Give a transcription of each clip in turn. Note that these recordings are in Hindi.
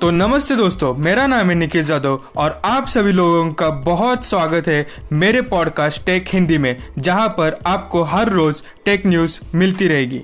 तो नमस्ते दोस्तों, मेरा नाम है निखिल जादव और आप सभी लोगों का बहुत स्वागत है मेरे पॉडकास्ट टेक हिंदी में, जहाँ पर आपको हर रोज टेक न्यूज़ मिलती रहेगी।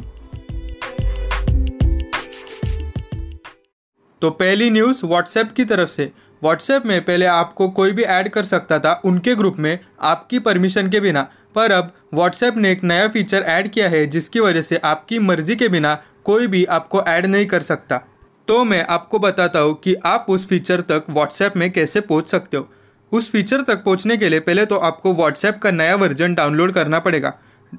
तो पहली न्यूज़ व्हाट्सएप की तरफ़ से। व्हाट्सएप में पहले आपको कोई भी ऐड कर सकता था उनके ग्रुप में, आपकी परमिशन के बिना। पर अब व्हाट्सएप ने एक नया फीचर ऐड किया है, जिसकी वजह से आपकी मर्ज़ी के बिना कोई भी आपको ऐड नहीं कर सकता। तो मैं आपको बताता हूँ कि आप उस फीचर तक व्हाट्सएप में कैसे पहुँच सकते हो। उस फीचर तक पहुँचने के लिए पहले तो आपको व्हाट्सएप का नया वर्जन डाउनलोड करना पड़ेगा।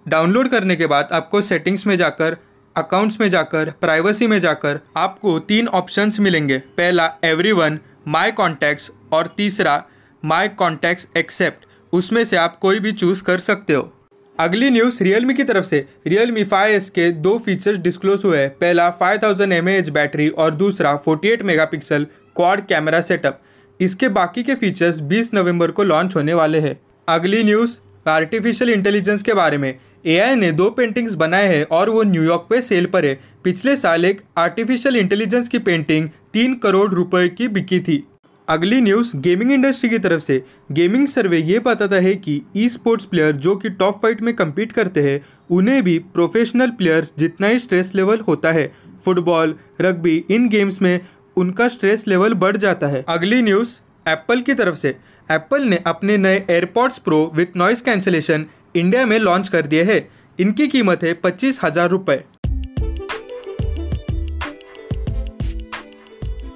डाउनलोड करने के बाद आपको सेटिंग्स में जाकर अकाउंट्स में जाकर प्राइवेसी में जाकर आपको तीन ऑप्शंस मिलेंगे। पहला एवरी वन माई कॉन्टैक्ट्स और तीसरा माई कॉन्टैक्ट्स एक्सेप्ट उसमें से आप कोई भी चूज़ कर सकते हो। अगली न्यूज़ रियलमी की तरफ़ से। रियलमी फाइव एस के दो फीचर्स डिस्क्लोज हुए हैं। पहला 5000 थाउज़ेंड बैटरी और दूसरा 48 मेगापिक्सल क्वाड कैमरा सेटअप इसके बाकी के फीचर्स 20 नवंबर को लॉन्च होने वाले हैं। अगली न्यूज़ आर्टिफिशियल इंटेलिजेंस के बारे में। एआई ने दो पेंटिंग्स बनाए हैं और वो न्यूयॉर्क पे सेल पर है। पिछले साल एक आर्टिफिशियल इंटेलिजेंस की पेंटिंग तीन करोड़ रुपए की बिकी थी। अगली न्यूज़ गेमिंग इंडस्ट्री की तरफ़ से। गेमिंग सर्वे ये बताता है कि ई स्पोर्ट्स प्लेयर जो कि टॉप फाइट में कम्पीट करते हैं, उन्हें भी प्रोफेशनल प्लेयर्स जितना ही स्ट्रेस लेवल होता है। फुटबॉल रग्बी इन गेम्स में उनका स्ट्रेस लेवल बढ़ जाता है। अगली न्यूज़ एप्पल की तरफ़ से। एप्पल ने अपने नए AirPods Pro with noise cancellation India में लॉन्च कर दिए हैं। इनकी कीमत है पच्चीस हज़ार रुपये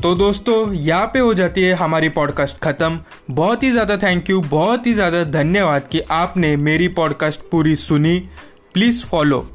तो दोस्तों, यहाँ पे हो जाती है हमारी पॉडकास्ट ख़त्म। बहुत ही ज़्यादा थैंक यू बहुत ही ज़्यादा धन्यवाद कि आपने मेरी पॉडकास्ट पूरी सुनी। Please follow